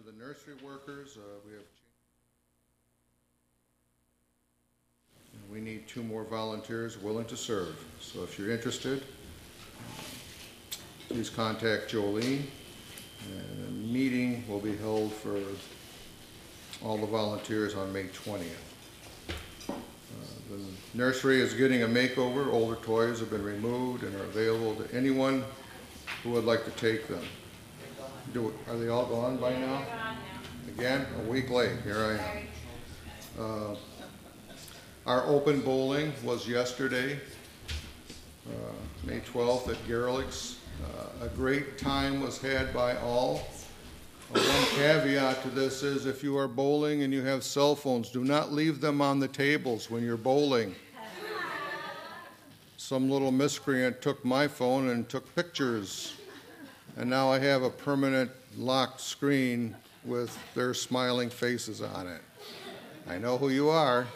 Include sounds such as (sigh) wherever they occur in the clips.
to the nursery workers, uh, we have. We need two more volunteers willing to serve. So if you're interested, please contact Jolene. And a meeting will be held for all the volunteers on May 20th. Uh, The nursery is getting a makeover. Older toys have been removed and are available to anyone who would like to take them. Do, are they all gone by now? Again, a week late, here I am. Uh, Our open bowling was yesterday, uh, May 12th at Garrelix. Uh, A great time was had by all. Uh, One caveat to this is if you are bowling and you have cell phones, do not leave them on the tables when you're bowling. (laughs) Some little miscreant took my phone and took pictures, and now I have a permanent locked screen with their smiling faces on it. I know who you are.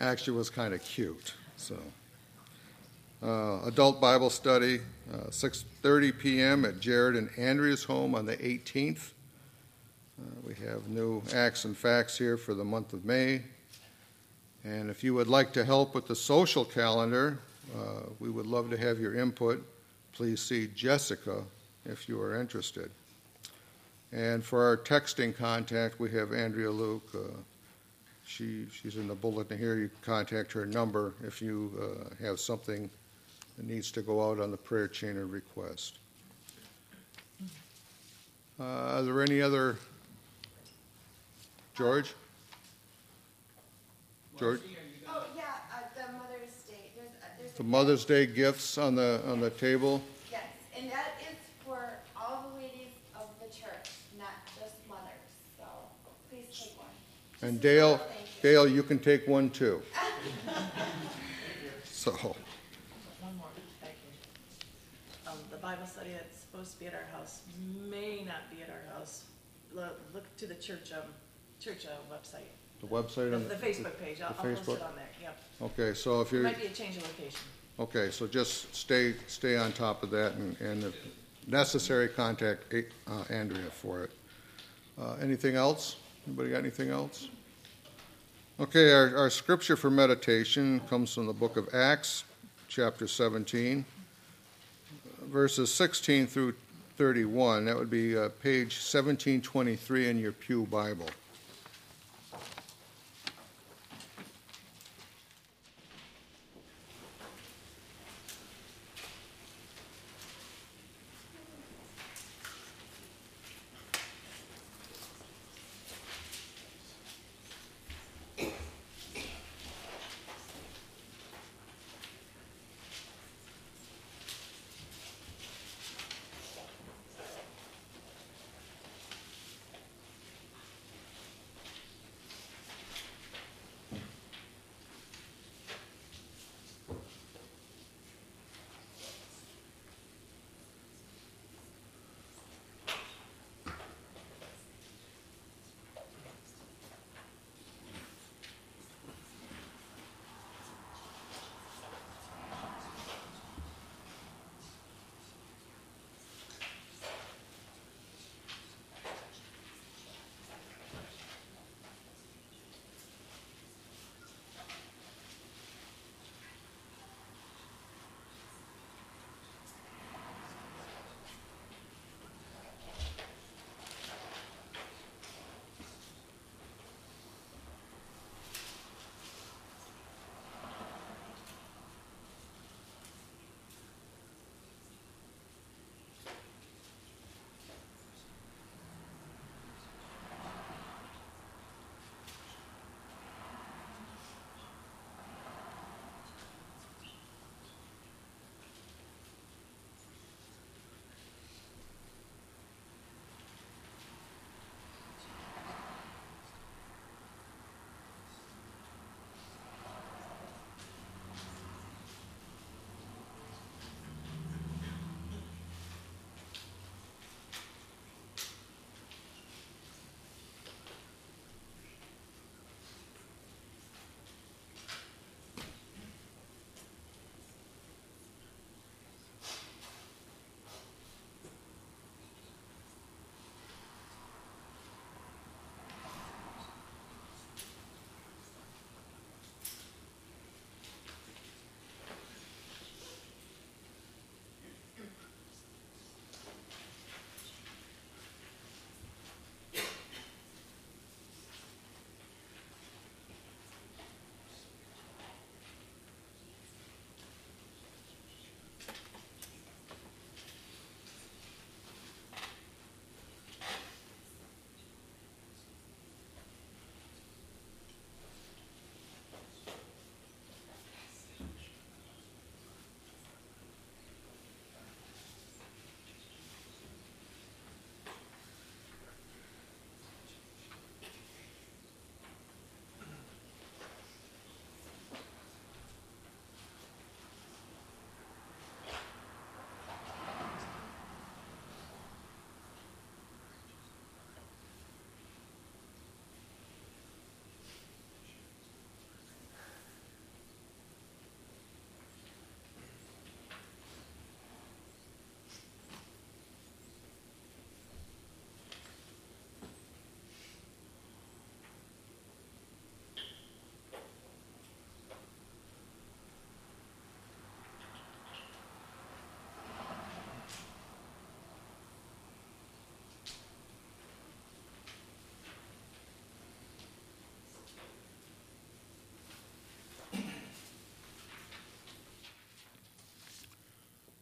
Actually, was kind of cute. So, uh, adult Bible study, uh, 6:30 p.m. at Jared and Andrea's home on the 18th. Uh, we have new acts and facts here for the month of May. And if you would like to help with the social calendar, uh, we would love to have your input. Please see Jessica if you are interested. And for our texting contact, we have Andrea Luke. Uh, she, she's in the bulletin here. You can contact her number if you uh, have something that needs to go out on the prayer chain or request. Uh, are there any other? George? George? Oh, yeah, uh, the Mother's Day, there's, uh, there's. The Mother's Day gifts on the, on the table? Yes, and that is for all the ladies of the church, not just mothers, so please take one. And Dale, you. Dale, you can take one too. (laughs) So, One more, thank you. Um, the Bible study that's supposed to be at our house may not be at our house. Look, look to the church, um, church, uh, website, the website the, on the Facebook page, I'll, the I'll post Facebook? it on there, yep. Okay, so if you're, might be a change of location. okay, so just stay, stay on top of that and, and if necessary, contact uh, Andrea for it. Uh, anything else? Anybody got anything else? Okay, our, our scripture for meditation comes from the book of Acts, chapter 17, verses 16 through 31. That would be uh, page 1723 in your Pew Bible.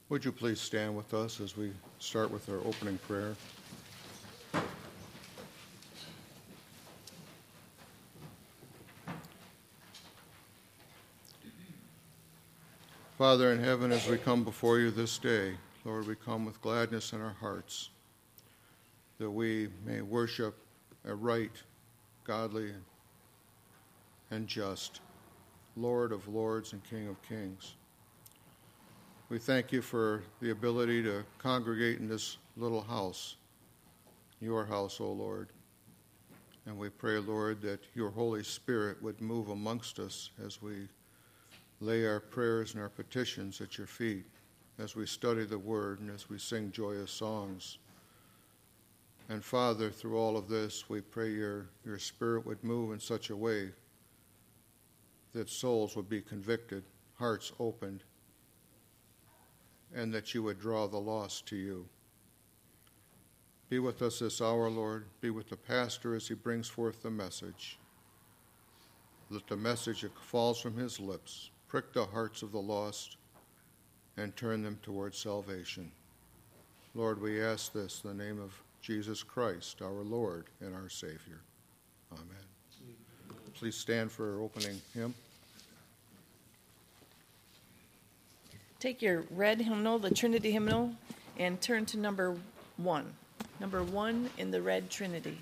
Would you please stand with us as we start with our opening prayer? Father in heaven, as we come before you this day, Lord, we come with gladness in our hearts that we may worship a right, godly, and just Lord of lords and King of kings. We thank you for the ability to congregate in this little house, your house, O Lord. And we pray, Lord, that your Holy Spirit would move amongst us as we lay our prayers and our petitions at your feet, as we study the Word and as we sing joyous songs. And Father, through all of this, we pray your, your Spirit would move in such a way that souls would be convicted, hearts opened, and that you would draw the lost to you. Be with us this hour, Lord. Be with the pastor as he brings forth the message. Let the message that falls from his lips prick the hearts of the lost and turn them towards salvation. Lord, we ask this in the name of Jesus Christ, our Lord and our Savior. Amen. Please stand for our opening hymn. Take your red hymnal, the Trinity hymnal, and turn to number one. Number one in the red Trinity.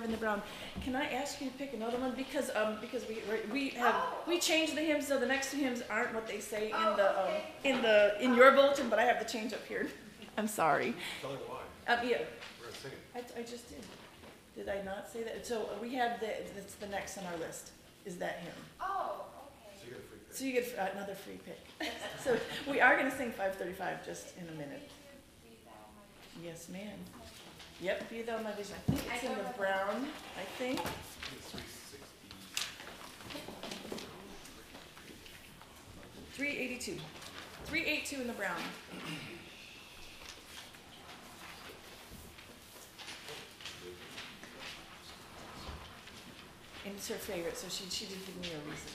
Thirty-five in the brown. 535 in the brown. Can I ask you to pick another one because um because we we're- we have we changed the hymns so the next two hymns aren't what they say in the um in the in your bulletin, but I have the change up here. (laughs) I'm sorry. Tell her why. Um, yeah, We're gonna sing it. I, I just did. Did I not say that? So we have the it's the next on our list is that hymn. Oh, So okay. you get a free pick. So you get uh, another free pick. (laughs) so we are going to sing 535 just in a minute. Read that one. Yes, ma'am. Yep, be thou my vision. I think I it's in the brown, I think. Three eighty-two. Three eight two in the brown. And it's her favorite, so she, she did give me a reason.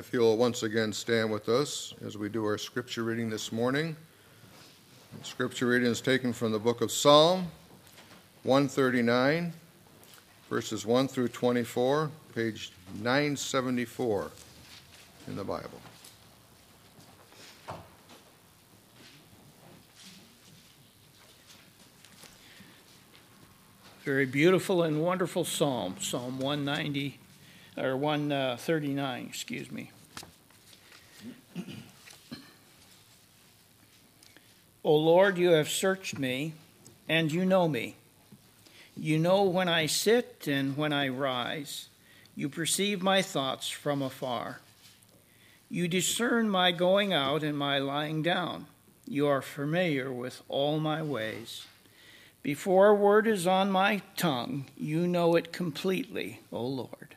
If you'll once again stand with us as we do our scripture reading this morning. The Scripture reading is taken from the book of Psalm 139, verses 1 through 24, page 974 in the Bible. Very beautiful and wonderful psalm, Psalm 190, or 139, uh, excuse me. O Lord, you have searched me, and you know me. You know when I sit and when I rise. You perceive my thoughts from afar. You discern my going out and my lying down. You are familiar with all my ways. Before a word is on my tongue, you know it completely, O Lord.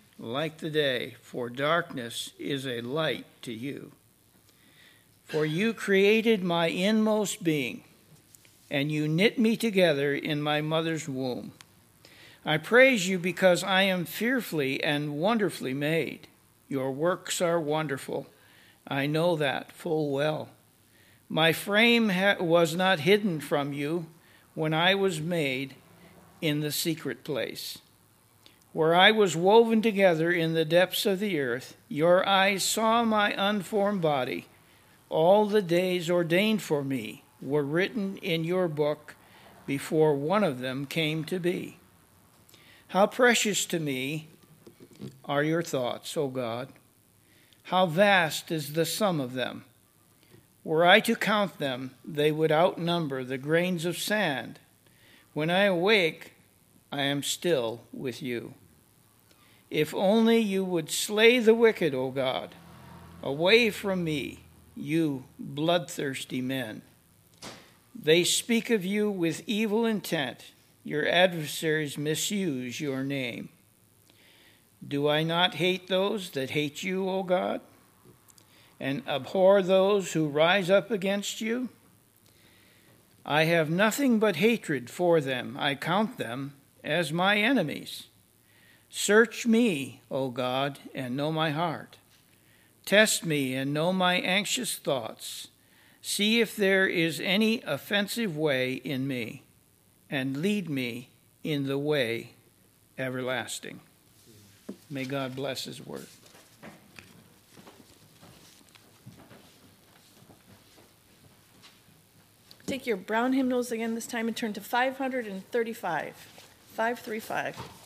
like the day, for darkness is a light to you. For you created my inmost being, and you knit me together in my mother's womb. I praise you because I am fearfully and wonderfully made. Your works are wonderful. I know that full well. My frame ha- was not hidden from you when I was made in the secret place. Where I was woven together in the depths of the earth, your eyes saw my unformed body. All the days ordained for me were written in your book before one of them came to be. How precious to me are your thoughts, O God! How vast is the sum of them! Were I to count them, they would outnumber the grains of sand. When I awake, I am still with you. If only you would slay the wicked, O God. Away from me, you bloodthirsty men. They speak of you with evil intent. Your adversaries misuse your name. Do I not hate those that hate you, O God? and abhor those who rise up against you? I have nothing but hatred for them. I count them as my enemies. Search me, O God, and know my heart. Test me and know my anxious thoughts. See if there is any offensive way in me, and lead me in the way everlasting. May God bless his word. Take your brown hymnals again this time and turn to 535. 535.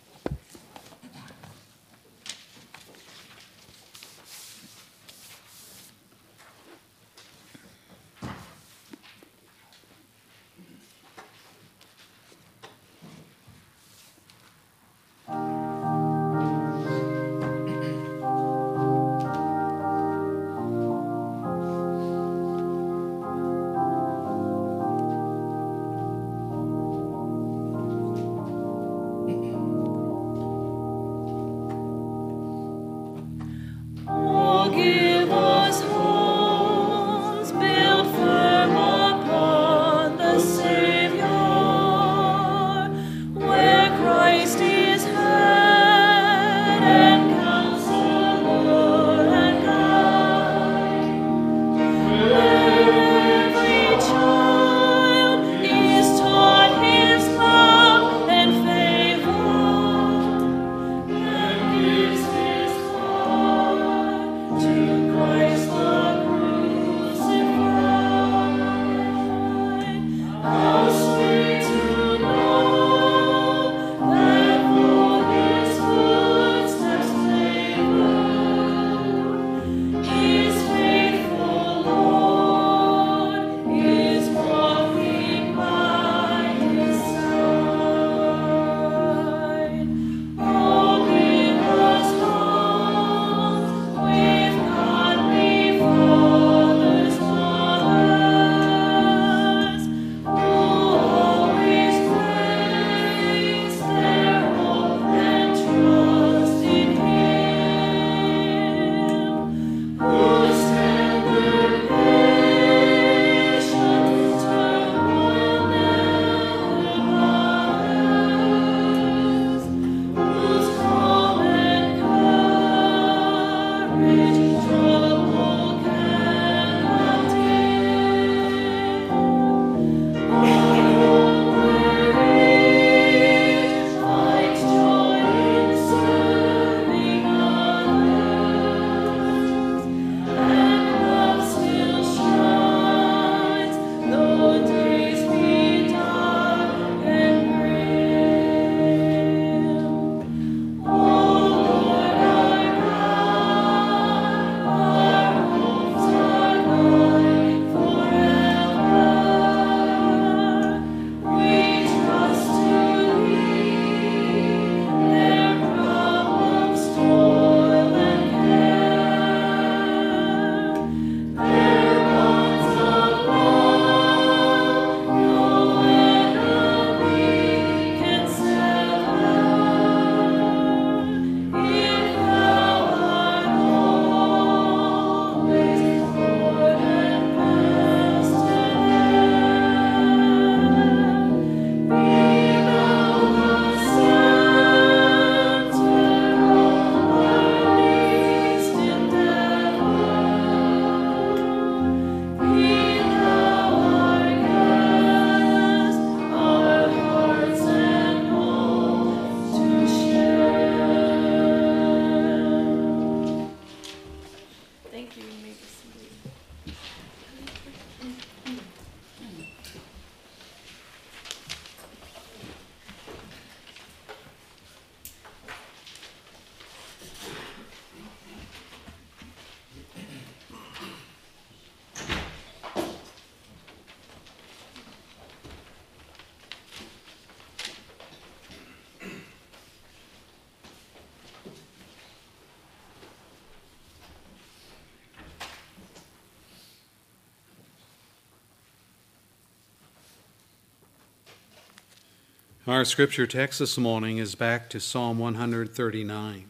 Our scripture text this morning is back to Psalm 139.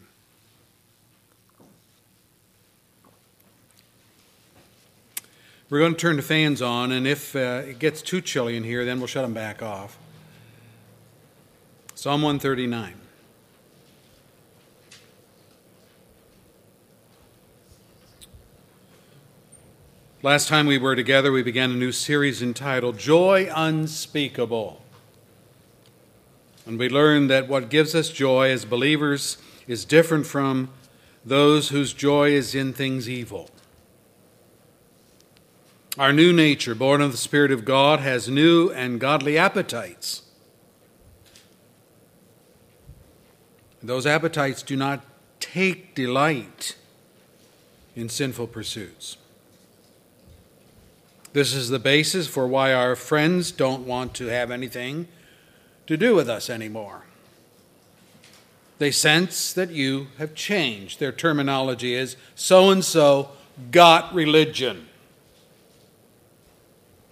We're going to turn the fans on, and if uh, it gets too chilly in here, then we'll shut them back off. Psalm 139. Last time we were together, we began a new series entitled Joy Unspeakable. And we learn that what gives us joy as believers is different from those whose joy is in things evil. Our new nature, born of the Spirit of God, has new and godly appetites. Those appetites do not take delight in sinful pursuits. This is the basis for why our friends don't want to have anything to do with us anymore. They sense that you have changed. Their terminology is so and so got religion.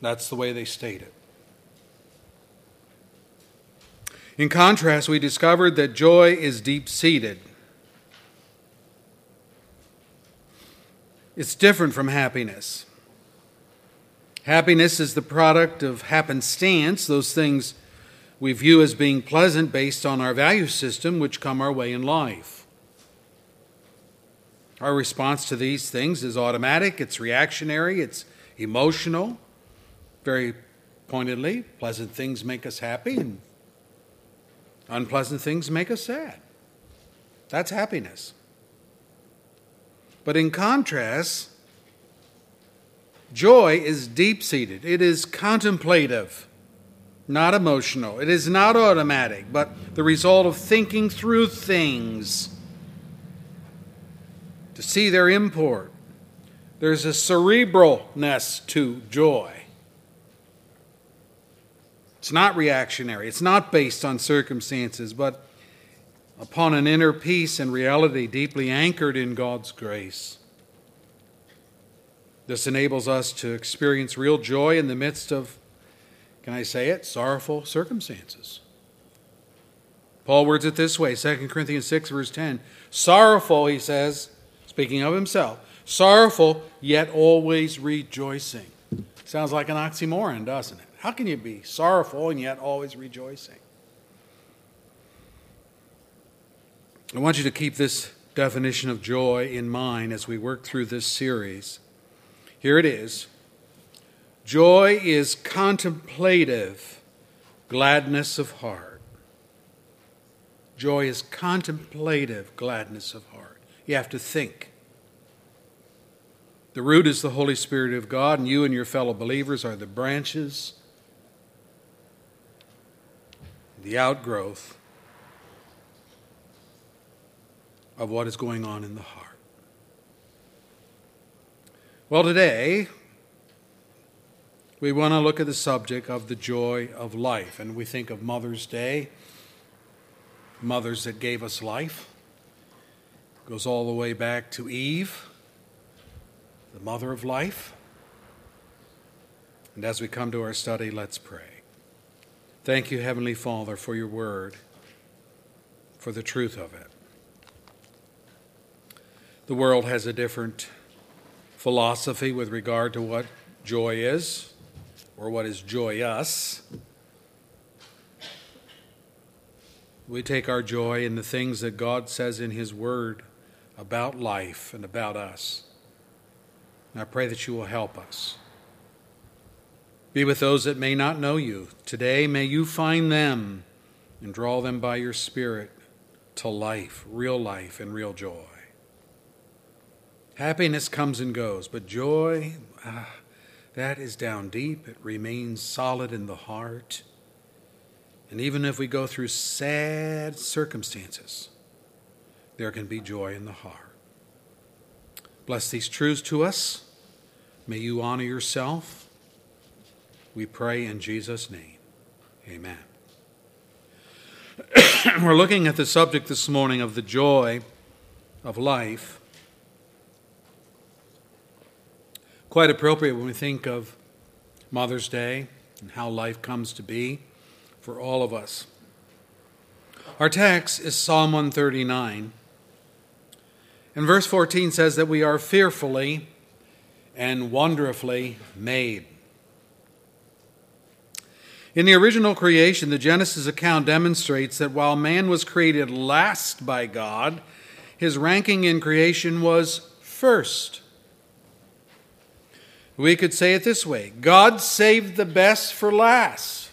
That's the way they state it. In contrast, we discovered that joy is deep seated. It's different from happiness. Happiness is the product of happenstance, those things we view as being pleasant based on our value system which come our way in life. Our response to these things is automatic, it's reactionary, it's emotional. Very pointedly, pleasant things make us happy and unpleasant things make us sad. That's happiness. But in contrast, joy is deep seated, it is contemplative not emotional. It is not automatic, but the result of thinking through things to see their import. There's a cerebralness to joy. It's not reactionary, it's not based on circumstances, but upon an inner peace and reality deeply anchored in God's grace. This enables us to experience real joy in the midst of can I say it? Sorrowful circumstances. Paul words it this way 2 Corinthians 6, verse 10. Sorrowful, he says, speaking of himself, sorrowful, yet always rejoicing. Sounds like an oxymoron, doesn't it? How can you be sorrowful and yet always rejoicing? I want you to keep this definition of joy in mind as we work through this series. Here it is Joy is contemplative gladness of heart. Joy is contemplative gladness of heart. You have to think. The root is the Holy Spirit of God, and you and your fellow believers are the branches, the outgrowth of what is going on in the heart. Well, today, we want to look at the subject of the joy of life. And we think of Mother's Day, mothers that gave us life. Goes all the way back to Eve, the mother of life. And as we come to our study, let's pray. Thank you, Heavenly Father, for your word, for the truth of it. The world has a different philosophy with regard to what joy is or what is joyous. We take our joy in the things that God says in His Word about life and about us. And I pray that you will help us. Be with those that may not know you. Today, may you find them and draw them by your Spirit to life, real life, and real joy. Happiness comes and goes, but joy, ah, that is down deep. It remains solid in the heart. And even if we go through sad circumstances, there can be joy in the heart. Bless these truths to us. May you honor yourself. We pray in Jesus' name. Amen. (clears throat) We're looking at the subject this morning of the joy of life. Quite appropriate when we think of Mother's Day and how life comes to be for all of us. Our text is Psalm 139. And verse 14 says that we are fearfully and wonderfully made. In the original creation, the Genesis account demonstrates that while man was created last by God, his ranking in creation was first. We could say it this way God saved the best for last.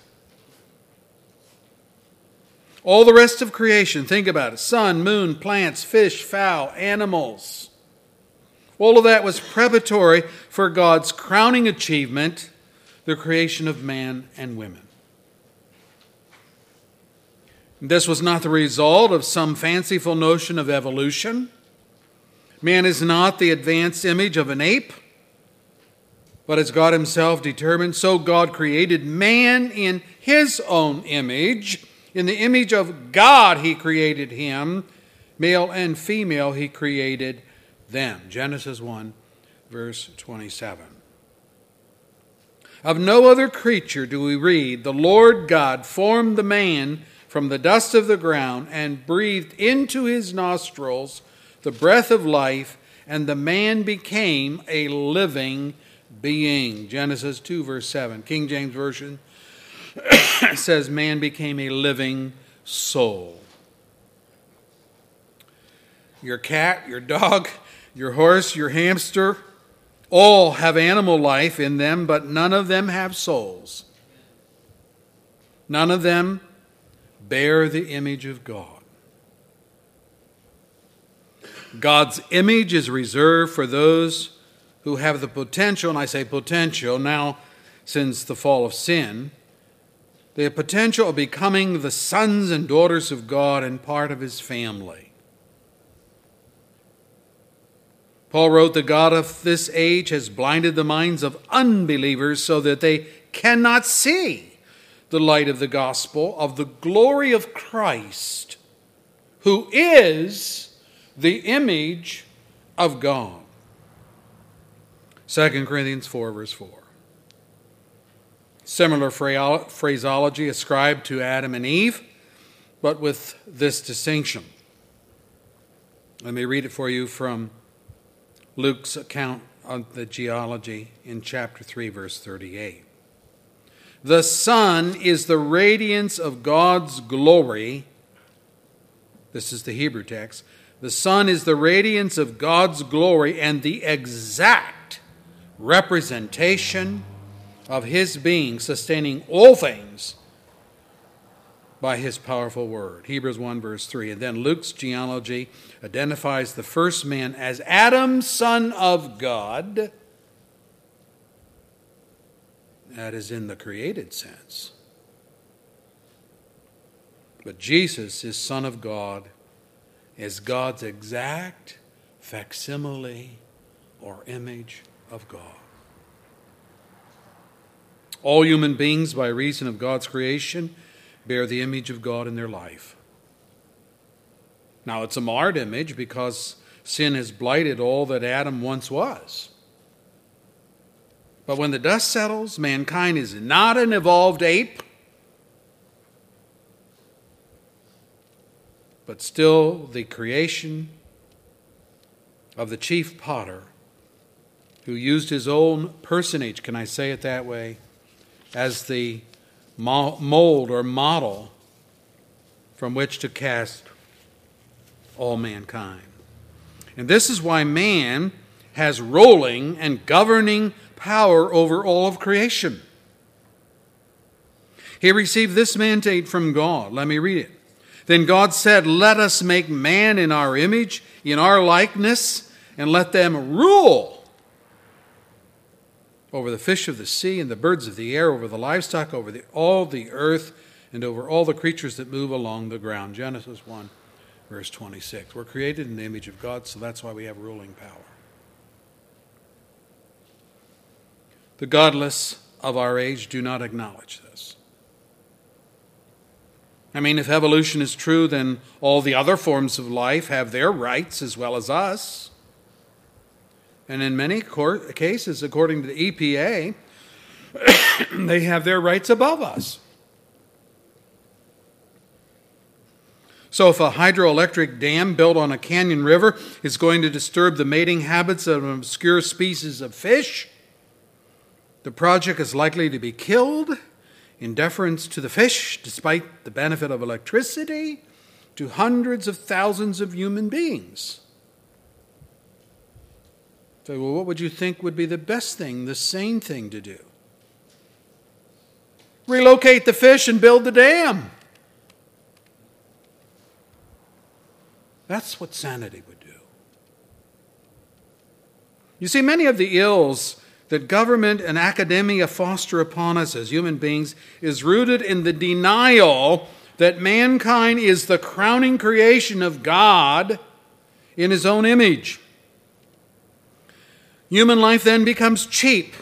All the rest of creation, think about it sun, moon, plants, fish, fowl, animals. All of that was preparatory for God's crowning achievement, the creation of man and women. This was not the result of some fanciful notion of evolution. Man is not the advanced image of an ape, but as God Himself determined, so God created man in His own image. In the image of God, He created him. Male and female, He created them. Genesis 1, verse 27. Of no other creature do we read, The Lord God formed the man from the dust of the ground and breathed into his nostrils the breath of life, and the man became a living being. Genesis 2, verse 7. King James Version (coughs) says, Man became a living soul. Your cat, your dog, your horse, your hamster, all have animal life in them, but none of them have souls. None of them bear the image of God. God's image is reserved for those who have the potential, and I say potential now since the fall of sin, the potential of becoming the sons and daughters of God and part of his family. Paul wrote, The God of this age has blinded the minds of unbelievers so that they cannot see the light of the gospel of the glory of Christ, who is the image of God. 2 Corinthians 4, verse 4. Similar phraseology ascribed to Adam and Eve, but with this distinction. Let me read it for you from Luke's account of the genealogy in chapter 3, verse 38. The Son is the radiance of God's glory. This is the Hebrew text. The Son is the radiance of God's glory and the exact representation of His being, sustaining all things by His powerful word. Hebrews 1, verse 3. And then Luke's genealogy identifies the first man as Adam, son of God that is in the created sense. But Jesus is Son of God, is God's exact facsimile or image of God. All human beings, by reason of God's creation, bear the image of God in their life. Now, it's a marred image because sin has blighted all that Adam once was. But when the dust settles, mankind is not an evolved ape, but still the creation of the chief potter who used his own personage, can I say it that way, as the mold or model from which to cast all mankind. And this is why man has rolling and governing power over all of creation. He received this mandate from God. Let me read it. Then God said, Let us make man in our image, in our likeness, and let them rule over the fish of the sea and the birds of the air, over the livestock, over the, all the earth, and over all the creatures that move along the ground. Genesis 1, verse 26. We're created in the image of God, so that's why we have ruling power. The godless of our age do not acknowledge this. I mean, if evolution is true, then all the other forms of life have their rights as well as us. And in many cases, according to the EPA, (coughs) they have their rights above us. So, if a hydroelectric dam built on a canyon river is going to disturb the mating habits of an obscure species of fish, the project is likely to be killed in deference to the fish, despite the benefit of electricity to hundreds of thousands of human beings. So, well, what would you think would be the best thing, the sane thing to do? Relocate the fish and build the dam. That's what sanity would do. You see, many of the ills that government and academia foster upon us as human beings is rooted in the denial that mankind is the crowning creation of God in his own image. Human life then becomes cheap,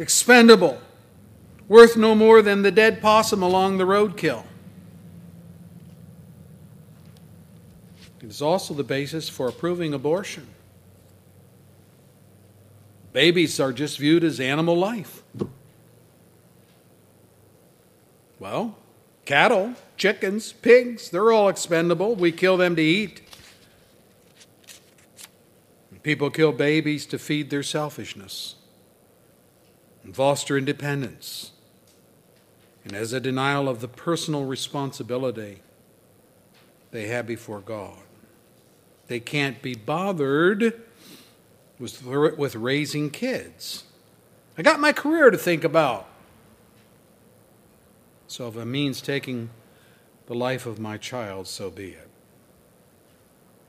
expendable, worth no more than the dead possum along the roadkill. It is also the basis for approving abortion. Babies are just viewed as animal life. Well, cattle, chickens, pigs, they're all expendable. We kill them to eat. People kill babies to feed their selfishness and foster independence, and as a denial of the personal responsibility they have before God. They can't be bothered with, with raising kids. I got my career to think about. So if it means taking the life of my child, so be it.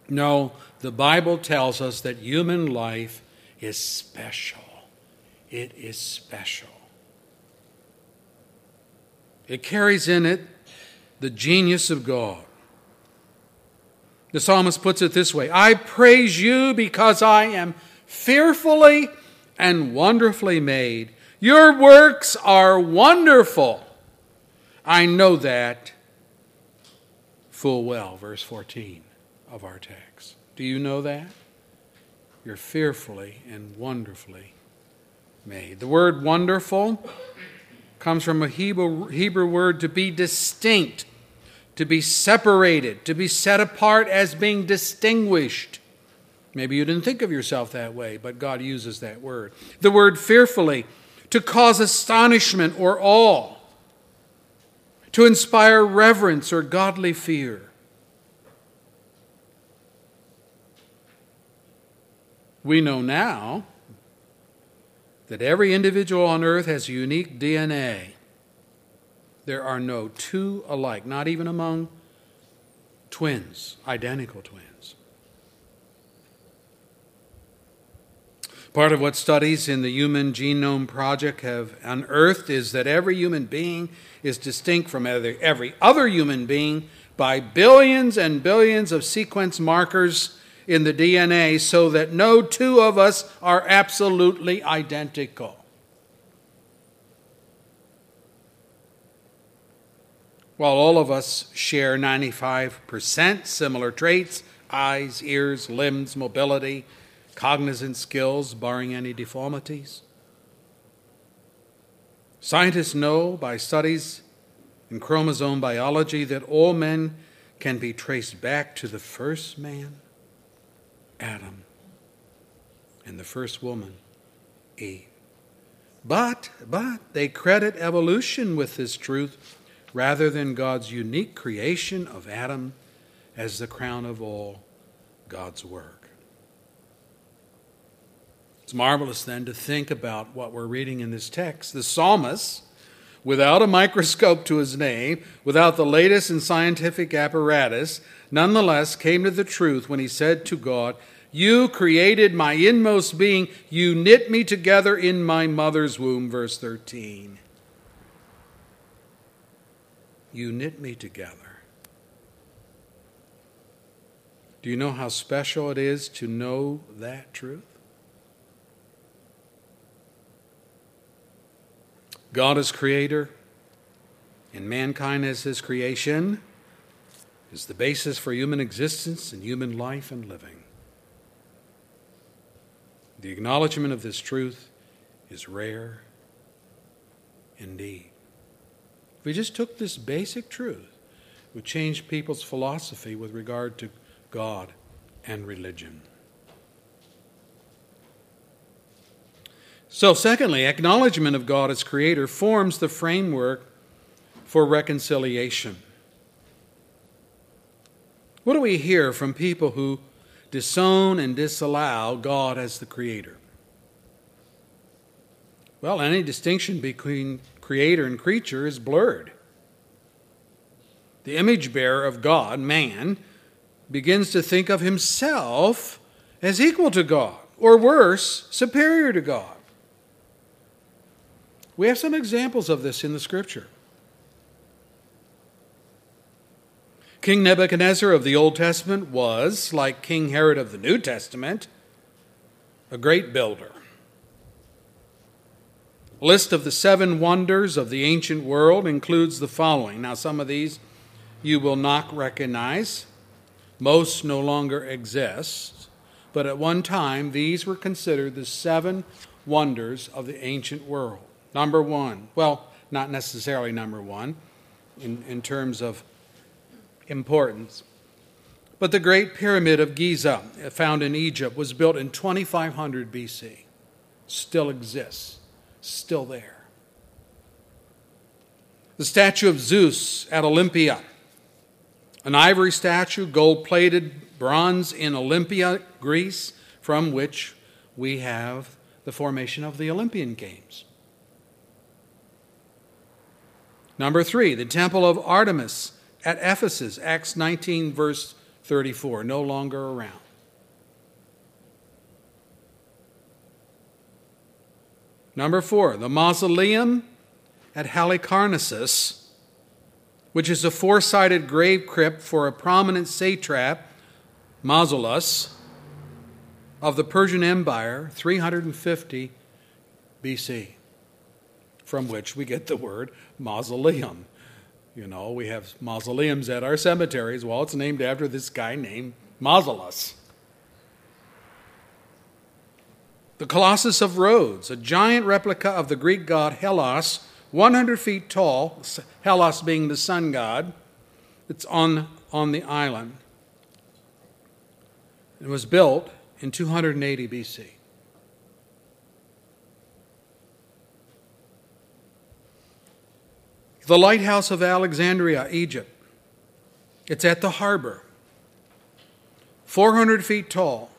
No, the Bible tells us that human life is special. It is special. It carries in it the genius of God. The psalmist puts it this way I praise you because I am fearfully and wonderfully made. Your works are wonderful. I know that full well, verse 14 of our text. Do you know that? You're fearfully and wonderfully made. The word wonderful comes from a Hebrew, word to be distinct, to be separated, to be set apart as being distinguished. Maybe you didn't think of yourself that way, but God uses that word. The word fearfully, to cause astonishment or awe, to inspire reverence or godly fear. We know now that every individual on earth has unique DNA. There are no two alike, not even among twins, identical twins. Part of what studies in the Human Genome Project have unearthed is that every human being is distinct from every other human being by billions and billions of sequence markers in the DNA so that no two of us are absolutely identical. While all of us share 95% similar traits eyes, ears, limbs, mobility, cognizant skills, barring any deformities. Scientists know by studies in chromosome biology that all men can be traced back to the first man, Adam, and the first woman, Eve. But, but they credit evolution with this truth rather than God's unique creation of Adam as the crown of all God's work. It's marvelous then to think about what we're reading in this text. The psalmist, without a microscope to his name, without the latest in scientific apparatus, nonetheless came to the truth when he said to God, You created my inmost being. You knit me together in my mother's womb. Verse 13. You knit me together. Do you know how special it is to know that truth? God as creator, and mankind as his creation is the basis for human existence and human life and living. The acknowledgement of this truth is rare indeed. If we just took this basic truth, it would change people's philosophy with regard to God and religion. So, secondly, acknowledgement of God as Creator forms the framework for reconciliation. What do we hear from people who disown and disallow God as the Creator? Well, any distinction between Creator and creature is blurred. The image bearer of God, man, begins to think of himself as equal to God, or worse, superior to God. We have some examples of this in the scripture. King Nebuchadnezzar of the Old Testament was, like King Herod of the New Testament, a great builder. A list of the seven wonders of the ancient world includes the following. Now, some of these you will not recognize. Most no longer exist, but at one time these were considered the seven wonders of the ancient world. Number one, well, not necessarily number one in, in terms of importance, but the Great Pyramid of Giza, uh, found in Egypt, was built in 2500 BC. Still exists, still there. The statue of Zeus at Olympia an ivory statue, gold plated, bronze in Olympia, Greece, from which we have the formation of the Olympian Games. Number three, the Temple of Artemis at Ephesus, Acts 19, verse 34, no longer around. Number four, the mausoleum at Halicarnassus which is a four sided grave crypt for a prominent satrap, Mausolus, of the Persian Empire, 350 BC, from which we get the word mausoleum. You know, we have mausoleums at our cemeteries. Well, it's named after this guy named Mausolus. The Colossus of Rhodes, a giant replica of the Greek god Helios, 100 feet tall, Helios being the sun god, it's on, on the island. It was built in 280 BC. The lighthouse of Alexandria, Egypt. It's at the harbor. 400 feet tall.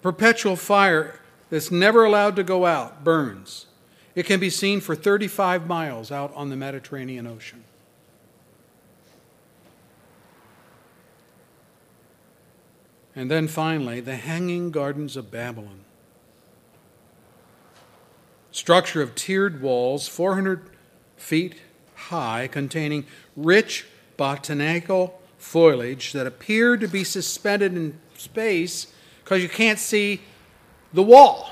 Perpetual fire that's never allowed to go out burns. It can be seen for 35 miles out on the Mediterranean Ocean. And then finally, the Hanging Gardens of Babylon. Structure of tiered walls, 400 feet high, containing rich botanical foliage that appear to be suspended in space because you can't see the wall.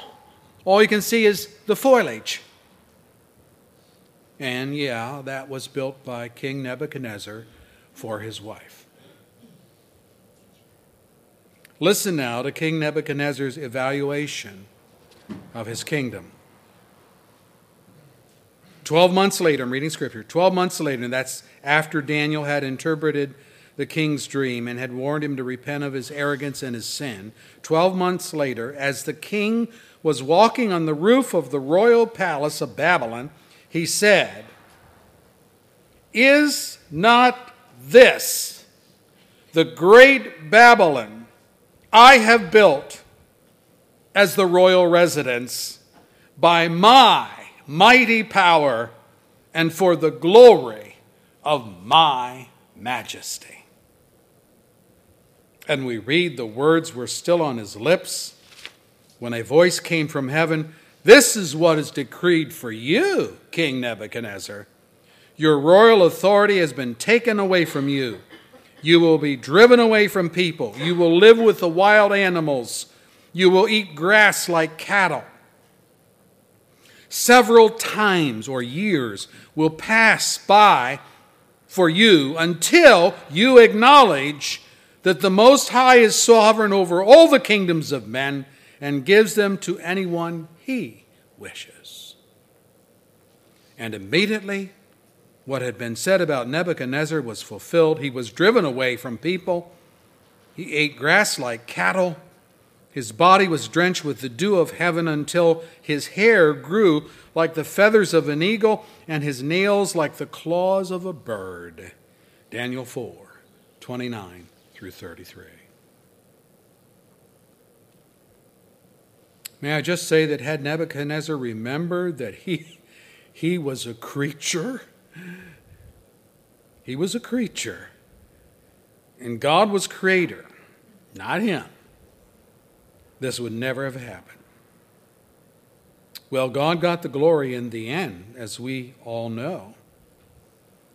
All you can see is the foliage. And yeah, that was built by King Nebuchadnezzar for his wife. Listen now to King Nebuchadnezzar's evaluation of his kingdom. Twelve months later, I'm reading scripture, twelve months later, and that's after Daniel had interpreted the king's dream and had warned him to repent of his arrogance and his sin. Twelve months later, as the king was walking on the roof of the royal palace of Babylon, he said, Is not this the great Babylon I have built as the royal residence by my mighty power and for the glory of my majesty? And we read the words were still on his lips when a voice came from heaven This is what is decreed for you, King Nebuchadnezzar. Your royal authority has been taken away from you. You will be driven away from people. You will live with the wild animals. You will eat grass like cattle. Several times or years will pass by for you until you acknowledge that the Most High is sovereign over all the kingdoms of men and gives them to anyone he wishes. And immediately, what had been said about Nebuchadnezzar was fulfilled. He was driven away from people. He ate grass like cattle. His body was drenched with the dew of heaven until his hair grew like the feathers of an eagle and his nails like the claws of a bird. Daniel 4 29 through 33. May I just say that had Nebuchadnezzar remembered that he, he was a creature, he was a creature, and God was creator, not him, this would never have happened. Well, God got the glory in the end, as we all know,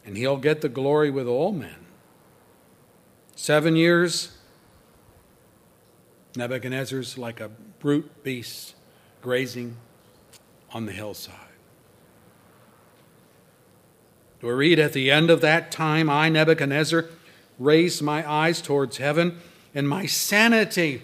and he'll get the glory with all men. Seven years, Nebuchadnezzar's like a brute beast grazing on the hillside. We read at the end of that time, I, Nebuchadnezzar, raised my eyes towards heaven, and my sanity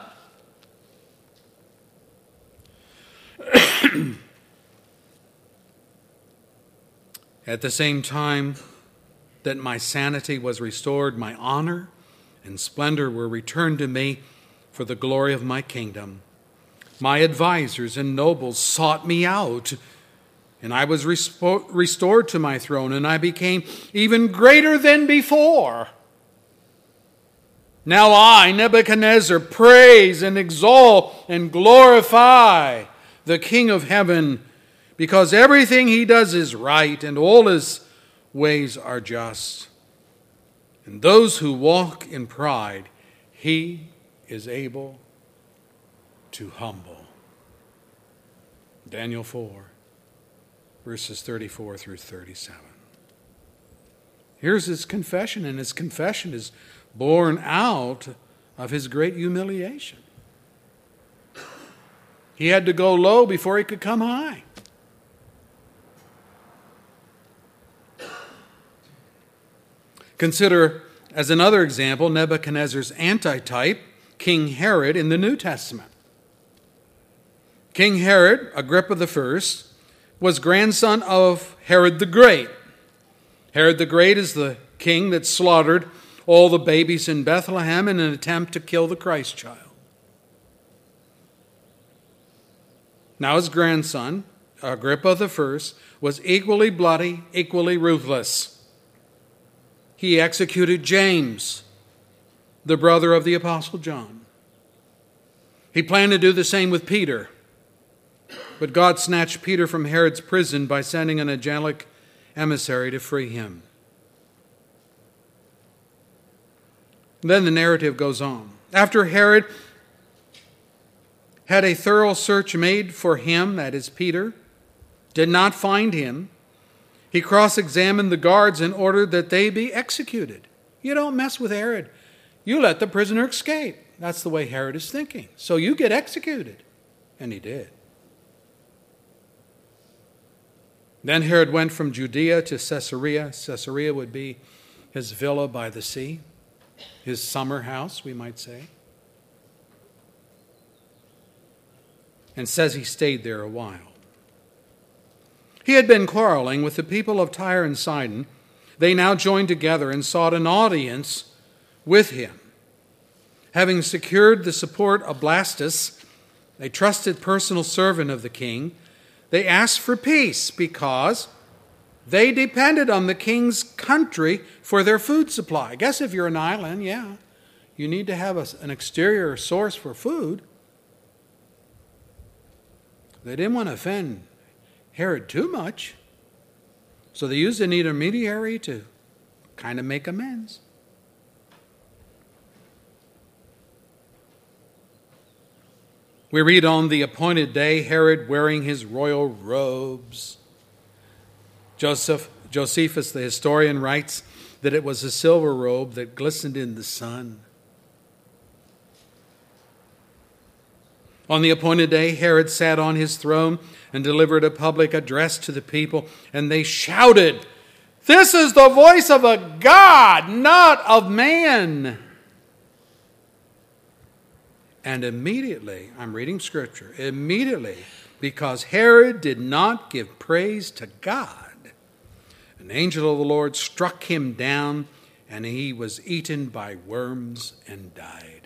At the same time, that my sanity was restored, my honor and splendor were returned to me for the glory of my kingdom. My advisers and nobles sought me out, and I was restored to my throne, and I became even greater than before. Now I, Nebuchadnezzar, praise and exalt and glorify the King of heaven, because everything he does is right, and all his ways are just. And those who walk in pride, he is able to humble. Daniel 4, verses 34 through 37. Here's his confession, and his confession is born out of his great humiliation. He had to go low before he could come high. Consider, as another example, Nebuchadnezzar's antitype, King Herod, in the New Testament. King Herod, Agrippa I, was grandson of Herod the Great. Herod the Great is the king that slaughtered all the babies in Bethlehem in an attempt to kill the Christ child. Now, his grandson, Agrippa I, was equally bloody, equally ruthless he executed James, the brother of the Apostle John. He planned to do the same with Peter, but God snatched Peter from Herod's prison by sending an angelic emissary to free him. Then the narrative goes on. After Herod had a thorough search made for him, that is Peter, did not find him, he cross examined the guards and ordered that they be executed. You don't mess with Herod. You let the prisoner escape. That's the way Herod is thinking. So you get executed. And he did. Then Herod went from Judea to Caesarea. Caesarea would be his villa by the sea, his summer house, we might say. And says he stayed there a while. He had been quarreling with the people of Tyre and Sidon. They now joined together and sought an audience with him. having secured the support of Blastus, a trusted personal servant of the king, they asked for peace because they depended on the king's country for their food supply. I guess if you're an island, yeah, you need to have a, an exterior source for food. They didn't want to offend Herod too much, so they used an intermediary to kind of make amends. We read on the appointed day, Herod wearing his royal robes. Joseph, Josephus, the historian, writes that it was a silver robe that glistened in the sun. On the appointed day, Herod sat on his throne and delivered a public address to the people, and they shouted, This is the voice of a God, not of man. And immediately, I'm reading scripture, immediately, because Herod did not give praise to God, an angel of the Lord struck him down, and he was eaten by worms and died.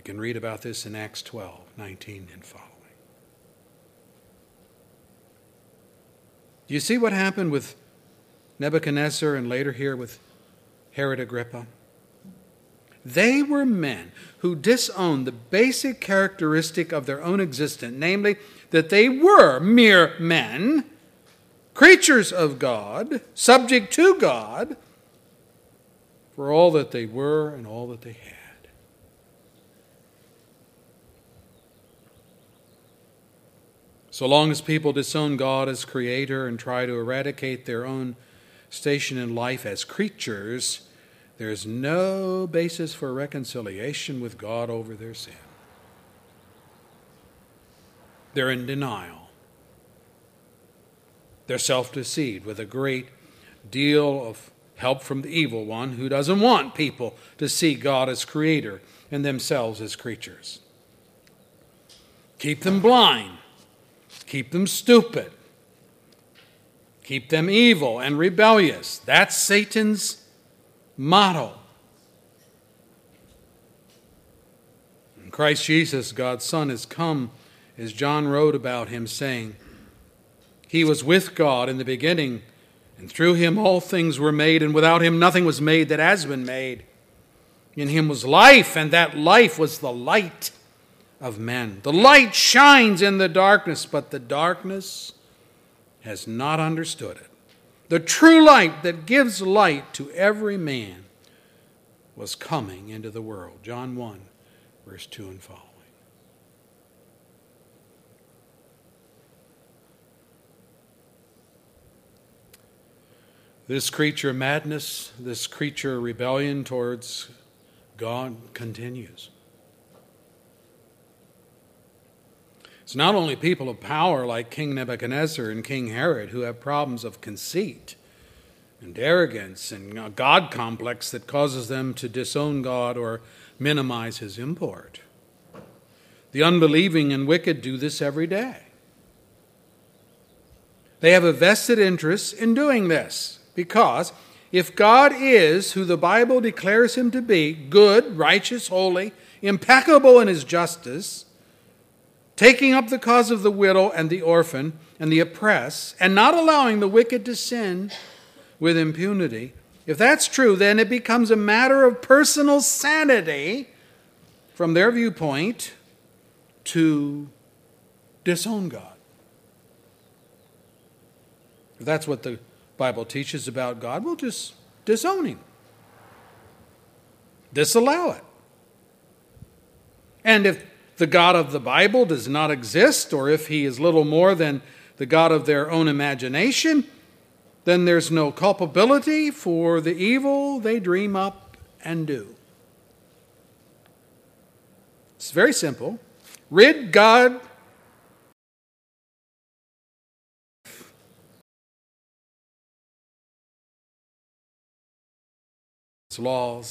You can read about this in Acts 12, 19 and following. Do you see what happened with Nebuchadnezzar and later here with Herod Agrippa? They were men who disowned the basic characteristic of their own existence, namely, that they were mere men, creatures of God, subject to God, for all that they were and all that they had. So long as people disown God as creator and try to eradicate their own station in life as creatures, there is no basis for reconciliation with God over their sin. They're in denial. They're self deceived with a great deal of help from the evil one who doesn't want people to see God as creator and themselves as creatures. Keep them blind, keep them stupid, keep them evil and rebellious. That's Satan's motto. And Christ Jesus, God's Son, has come, as John wrote about him, saying, He was with God in the beginning, and through him all things were made, and without him nothing was made that has been made. In him was life, and that life was the light of men. The light shines in the darkness, but the darkness has not understood it. The true light that gives light to every man was coming into the world. John 1, verse 2 and following. This creature madness, this creature rebellion towards God continues. It's not only people of power like King Nebuchadnezzar and King Herod who have problems of conceit and arrogance and a God complex that causes them to disown God or minimize his import. The unbelieving and wicked do this every day. They have a vested interest in doing this because if God is who the Bible declares him to be good, righteous, holy, impeccable in his justice, taking up the cause of the widow and the orphan and the oppressed, and not allowing the wicked to sin with impunity, if that's true, then it becomes a matter of personal sanity from their viewpoint to disown God. If that's what the Bible teaches about God, we'll just disown Him, disallow it. And if the God of the Bible does not exist, or if he is little more than the God of their own imagination, then there's no culpability for the evil they dream up and do. It's very simple. Rid God laws